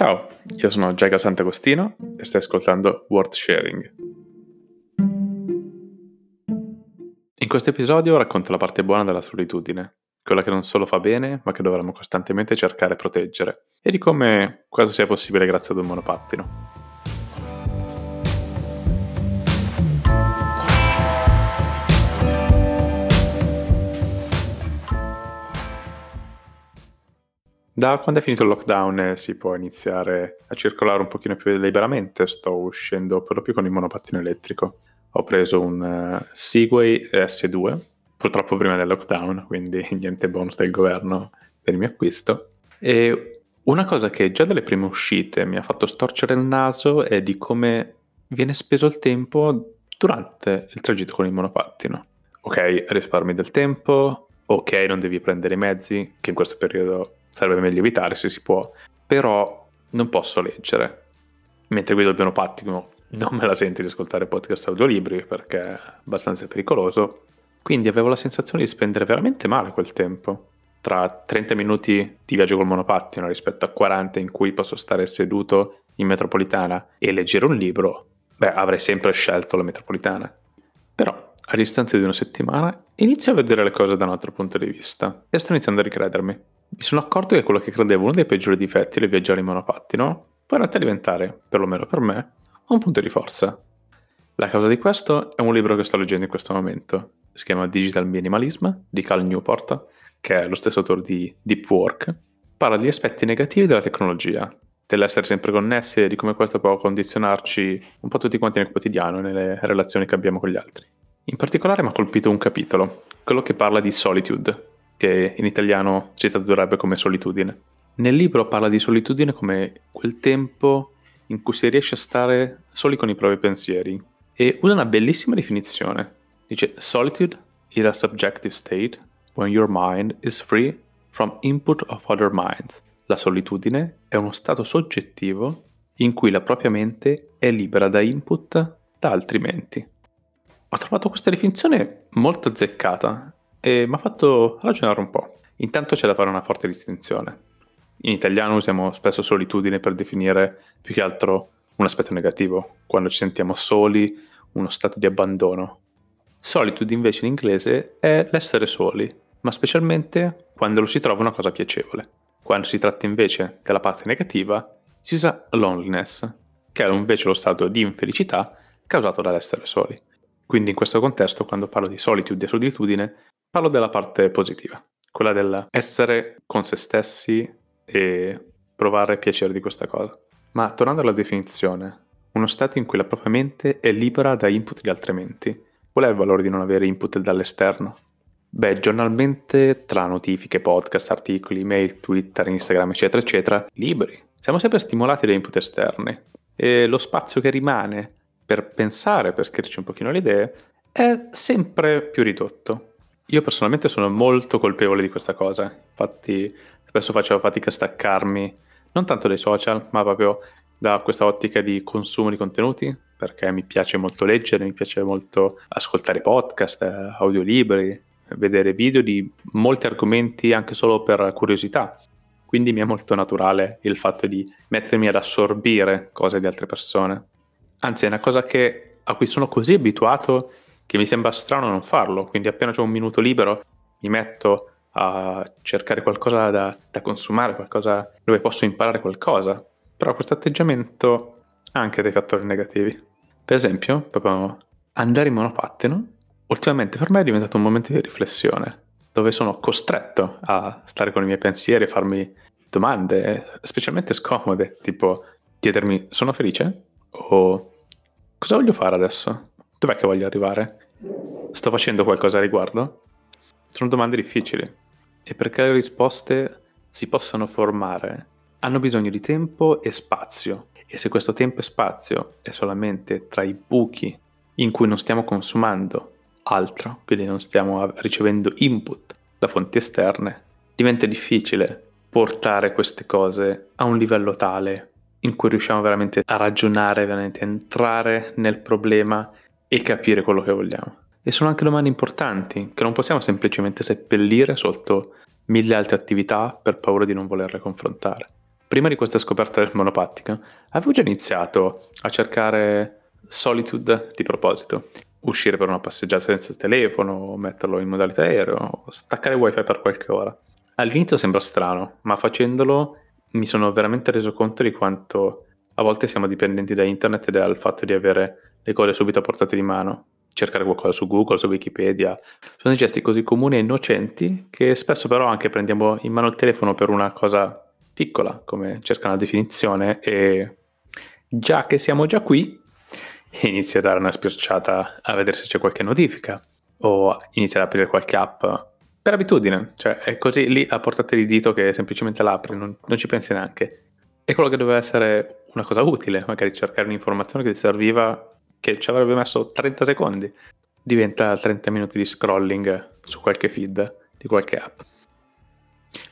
Ciao, io sono Giacomo Sant'Agostino e stai ascoltando World Sharing. In questo episodio racconto la parte buona della solitudine, quella che non solo fa bene, ma che dovremmo costantemente cercare e proteggere, e di come questo sia possibile grazie ad un monopattino. Da quando è finito il lockdown eh, si può iniziare a circolare un pochino più liberamente, sto uscendo per lo più con il monopattino elettrico. Ho preso un uh, Segway S2, purtroppo prima del lockdown, quindi niente bonus del governo per il mio acquisto. E una cosa che già dalle prime uscite mi ha fatto storcere il naso è di come viene speso il tempo durante il tragitto con il monopattino. Ok, risparmi del tempo, ok, non devi prendere i mezzi, che in questo periodo sarebbe meglio evitare se si può, però non posso leggere. Mentre guido il monopattino non me la sento di ascoltare podcast audiolibri perché è abbastanza pericoloso, quindi avevo la sensazione di spendere veramente male quel tempo. Tra 30 minuti di viaggio col monopattino rispetto a 40 in cui posso stare seduto in metropolitana e leggere un libro, beh, avrei sempre scelto la metropolitana. Però, a distanza di una settimana, inizio a vedere le cose da un altro punto di vista e sto iniziando a ricredermi mi sono accorto che quello che credevo uno dei peggiori difetti del viaggiare in monopattino può in realtà diventare, perlomeno per me, un punto di forza. La causa di questo è un libro che sto leggendo in questo momento. Si chiama Digital Minimalism di Cal Newport, che è lo stesso autore di Deep Work. Parla di aspetti negativi della tecnologia, dell'essere sempre connessi e di come questo può condizionarci un po' tutti quanti nel quotidiano e nelle relazioni che abbiamo con gli altri. In particolare mi ha colpito un capitolo, quello che parla di solitude, che in italiano si tradurrebbe come solitudine. Nel libro parla di solitudine come quel tempo in cui si riesce a stare soli con i propri pensieri e usa una bellissima definizione. Dice solitude is a subjective state when your mind is free from input of other minds. La solitudine è uno stato soggettivo in cui la propria mente è libera da input da altri menti. Ho trovato questa definizione molto azzeccata e mi ha fatto ragionare un po'. Intanto c'è da fare una forte distinzione. In italiano usiamo spesso solitudine per definire più che altro un aspetto negativo, quando ci sentiamo soli, uno stato di abbandono. Solitude invece in inglese è l'essere soli, ma specialmente quando lo si trova una cosa piacevole. Quando si tratta invece della parte negativa, si usa loneliness, che è invece lo stato di infelicità causato dall'essere soli. Quindi in questo contesto, quando parlo di solitude e solitudine, Parlo della parte positiva, quella dell'essere con se stessi e provare piacere di questa cosa. Ma tornando alla definizione, uno stato in cui la propria mente è libera da input di altre menti. Qual è il valore di non avere input dall'esterno? Beh, giornalmente tra notifiche, podcast, articoli, email, Twitter, Instagram, eccetera, eccetera, liberi. Siamo sempre stimolati da input esterni e lo spazio che rimane per pensare, per scriverci un pochino le idee, è sempre più ridotto. Io personalmente sono molto colpevole di questa cosa, infatti spesso facevo fatica a staccarmi, non tanto dai social, ma proprio da questa ottica di consumo di contenuti, perché mi piace molto leggere, mi piace molto ascoltare podcast, audiolibri, vedere video di molti argomenti anche solo per curiosità. Quindi mi è molto naturale il fatto di mettermi ad assorbire cose di altre persone. Anzi, è una cosa che, a cui sono così abituato che mi sembra strano non farlo, quindi appena ho un minuto libero mi metto a cercare qualcosa da, da consumare, qualcosa dove posso imparare qualcosa. Però questo atteggiamento ha anche dei fattori negativi. Per esempio, proprio andare in monopattino, ultimamente per me è diventato un momento di riflessione, dove sono costretto a stare con i miei pensieri e farmi domande, specialmente scomode, tipo chiedermi sono felice? O cosa voglio fare adesso? Dov'è che voglio arrivare? Sto facendo qualcosa a riguardo? Sono domande difficili e perché le risposte si possano formare hanno bisogno di tempo e spazio e se questo tempo e spazio è solamente tra i buchi in cui non stiamo consumando altro, quindi non stiamo ricevendo input da fonti esterne, diventa difficile portare queste cose a un livello tale in cui riusciamo veramente a ragionare, veramente a entrare nel problema e capire quello che vogliamo. E sono anche domande importanti che non possiamo semplicemente seppellire sotto mille altre attività per paura di non volerle confrontare. prima di questa scoperta del monopattica, avevo già iniziato a cercare solitude di proposito. Uscire per una passeggiata senza telefono, metterlo in modalità aereo, staccare il wifi per qualche ora. All'inizio sembra strano, ma facendolo mi sono veramente reso conto di quanto a volte siamo dipendenti da internet e dal fatto di avere le cose subito a portata di mano. Cercare qualcosa su Google, su Wikipedia. Sono gesti così comuni e innocenti che spesso però anche prendiamo in mano il telefono per una cosa piccola, come cerca una definizione, e già che siamo già qui, inizia a dare una spirciata a vedere se c'è qualche notifica o inizia ad aprire qualche app per abitudine, cioè è così lì a portata di dito che semplicemente l'apri, non, non ci pensi neanche. E quello che doveva essere una cosa utile, magari cercare un'informazione che ti serviva, che ci avrebbe messo 30 secondi, diventa 30 minuti di scrolling su qualche feed di qualche app.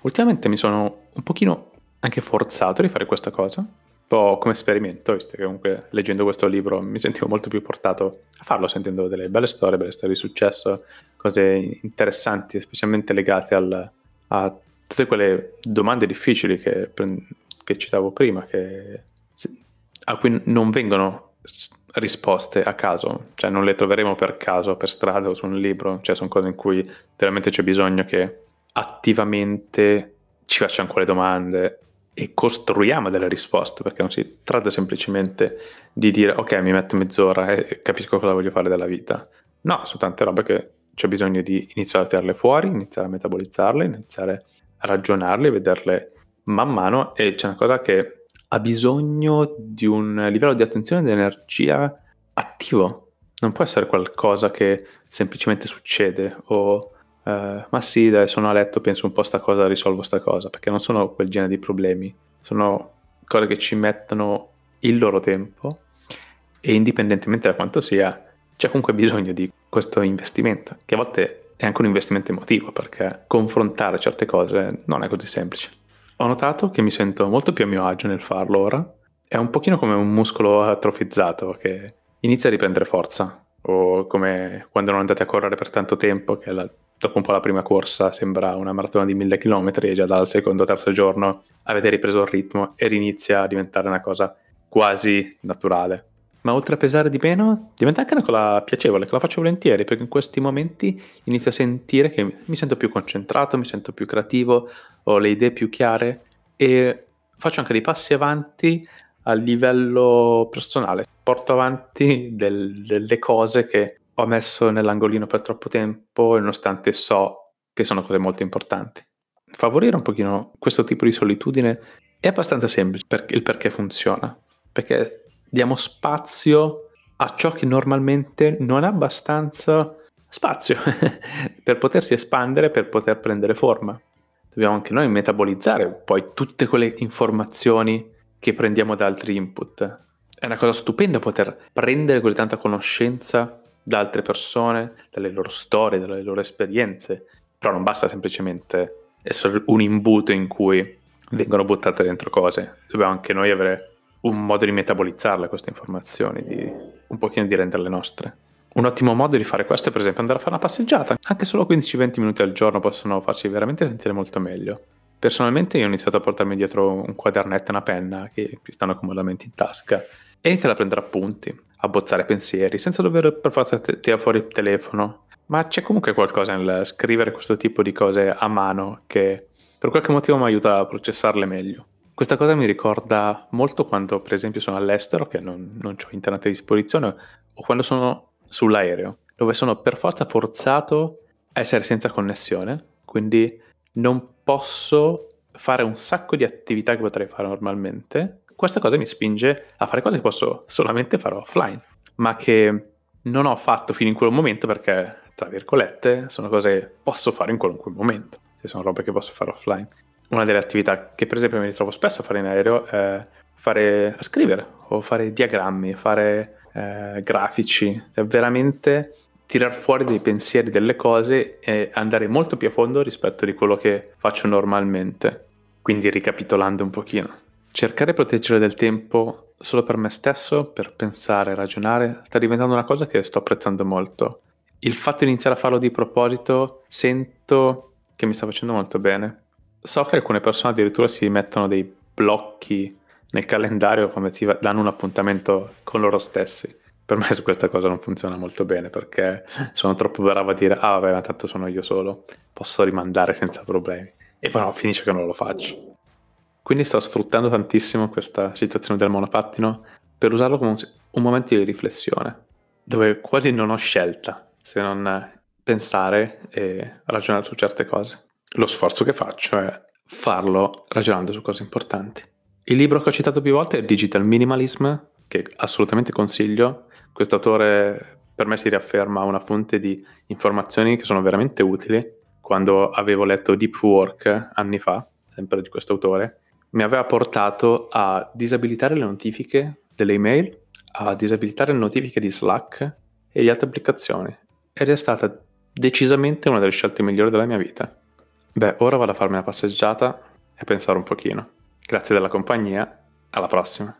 Ultimamente mi sono un pochino anche forzato di fare questa cosa, un po' come esperimento, visto che comunque leggendo questo libro mi sentivo molto più portato a farlo, sentendo delle belle storie, belle storie di successo, cose interessanti, specialmente legate al, a tutte quelle domande difficili che, che citavo prima, che, a cui non vengono risposte a caso, cioè non le troveremo per caso, per strada o su un libro, cioè sono cose in cui veramente c'è bisogno che attivamente ci facciamo quelle domande e costruiamo delle risposte, perché non si tratta semplicemente di dire ok, mi metto mezz'ora e capisco cosa voglio fare della vita. No, sono tante robe che c'è bisogno di iniziare a tirarle fuori, iniziare a metabolizzarle, iniziare a ragionarle, vederle man mano e c'è una cosa che ha bisogno di un livello di attenzione e di energia attivo. Non può essere qualcosa che semplicemente succede o Uh, ma sì, dai, sono a letto, penso un po' sta cosa, risolvo sta cosa, perché non sono quel genere di problemi, sono cose che ci mettono il loro tempo e indipendentemente da quanto sia, c'è comunque bisogno di questo investimento, che a volte è anche un investimento emotivo, perché confrontare certe cose non è così semplice. Ho notato che mi sento molto più a mio agio nel farlo ora, è un pochino come un muscolo atrofizzato che inizia a riprendere forza, o come quando non andate a correre per tanto tempo, che la dopo un po' la prima corsa sembra una maratona di mille chilometri e già dal secondo o terzo giorno avete ripreso il ritmo e inizia a diventare una cosa quasi naturale. Ma oltre a pesare di meno, diventa anche una cosa piacevole, che la faccio volentieri, perché in questi momenti inizio a sentire che mi sento più concentrato, mi sento più creativo, ho le idee più chiare e faccio anche dei passi avanti a livello personale. Porto avanti del, delle cose che ho messo nell'angolino per troppo tempo, nonostante so che sono cose molto importanti. Favorire un pochino questo tipo di solitudine è abbastanza semplice per il perché funziona, perché diamo spazio a ciò che normalmente non ha abbastanza spazio per potersi espandere, per poter prendere forma. Dobbiamo anche noi metabolizzare poi tutte quelle informazioni che prendiamo da altri input. È una cosa stupenda poter prendere così tanta conoscenza da altre persone, dalle loro storie, dalle loro esperienze, però non basta semplicemente essere un imbuto in cui vengono buttate dentro cose, dobbiamo anche noi avere un modo di metabolizzarle queste informazioni, di un pochino di renderle nostre. Un ottimo modo di fare questo è per esempio andare a fare una passeggiata, anche solo 15-20 minuti al giorno possono farci veramente sentire molto meglio. Personalmente io ho iniziato a portarmi dietro un quadernetto e una penna che mi stanno comodamente in tasca e iniziare a prendere appunti abbozzare pensieri senza dover per forza tirare fuori il telefono. Ma c'è comunque qualcosa nel scrivere questo tipo di cose a mano che per qualche motivo mi aiuta a processarle meglio. Questa cosa mi ricorda molto quando, per esempio, sono all'estero, che non, non ho internet a disposizione, o quando sono sull'aereo, dove sono per forza forzato a essere senza connessione, quindi non posso fare un sacco di attività che potrei fare normalmente questa cosa mi spinge a fare cose che posso solamente fare offline, ma che non ho fatto fino in quel momento perché, tra virgolette, sono cose che posso fare in qualunque momento, se sono robe che posso fare offline. Una delle attività che per esempio mi ritrovo spesso a fare in aereo è fare a scrivere o fare diagrammi, fare eh, grafici, cioè veramente tirar fuori dei pensieri, delle cose e andare molto più a fondo rispetto di quello che faccio normalmente. Quindi ricapitolando un pochino. Cercare di proteggere del tempo solo per me stesso, per pensare, ragionare, sta diventando una cosa che sto apprezzando molto. Il fatto di iniziare a farlo di proposito sento che mi sta facendo molto bene. So che alcune persone addirittura si mettono dei blocchi nel calendario come ti danno un appuntamento con loro stessi. Per me su questa cosa non funziona molto bene perché sono troppo bravo a dire ah vabbè ma tanto sono io solo, posso rimandare senza problemi. E no, finisce che non lo faccio. Quindi sto sfruttando tantissimo questa situazione del monopattino per usarlo come un, un momento di riflessione, dove quasi non ho scelta se non pensare e ragionare su certe cose. Lo sforzo che faccio è farlo ragionando su cose importanti. Il libro che ho citato più volte è Digital Minimalism, che assolutamente consiglio. Questo autore per me si riafferma una fonte di informazioni che sono veramente utili. Quando avevo letto Deep Work anni fa, sempre di questo autore, mi aveva portato a disabilitare le notifiche delle email, a disabilitare le notifiche di Slack e di altre applicazioni. Ed è stata decisamente una delle scelte migliori della mia vita. Beh, ora vado a farmi una passeggiata e a pensare un pochino. Grazie della compagnia, alla prossima.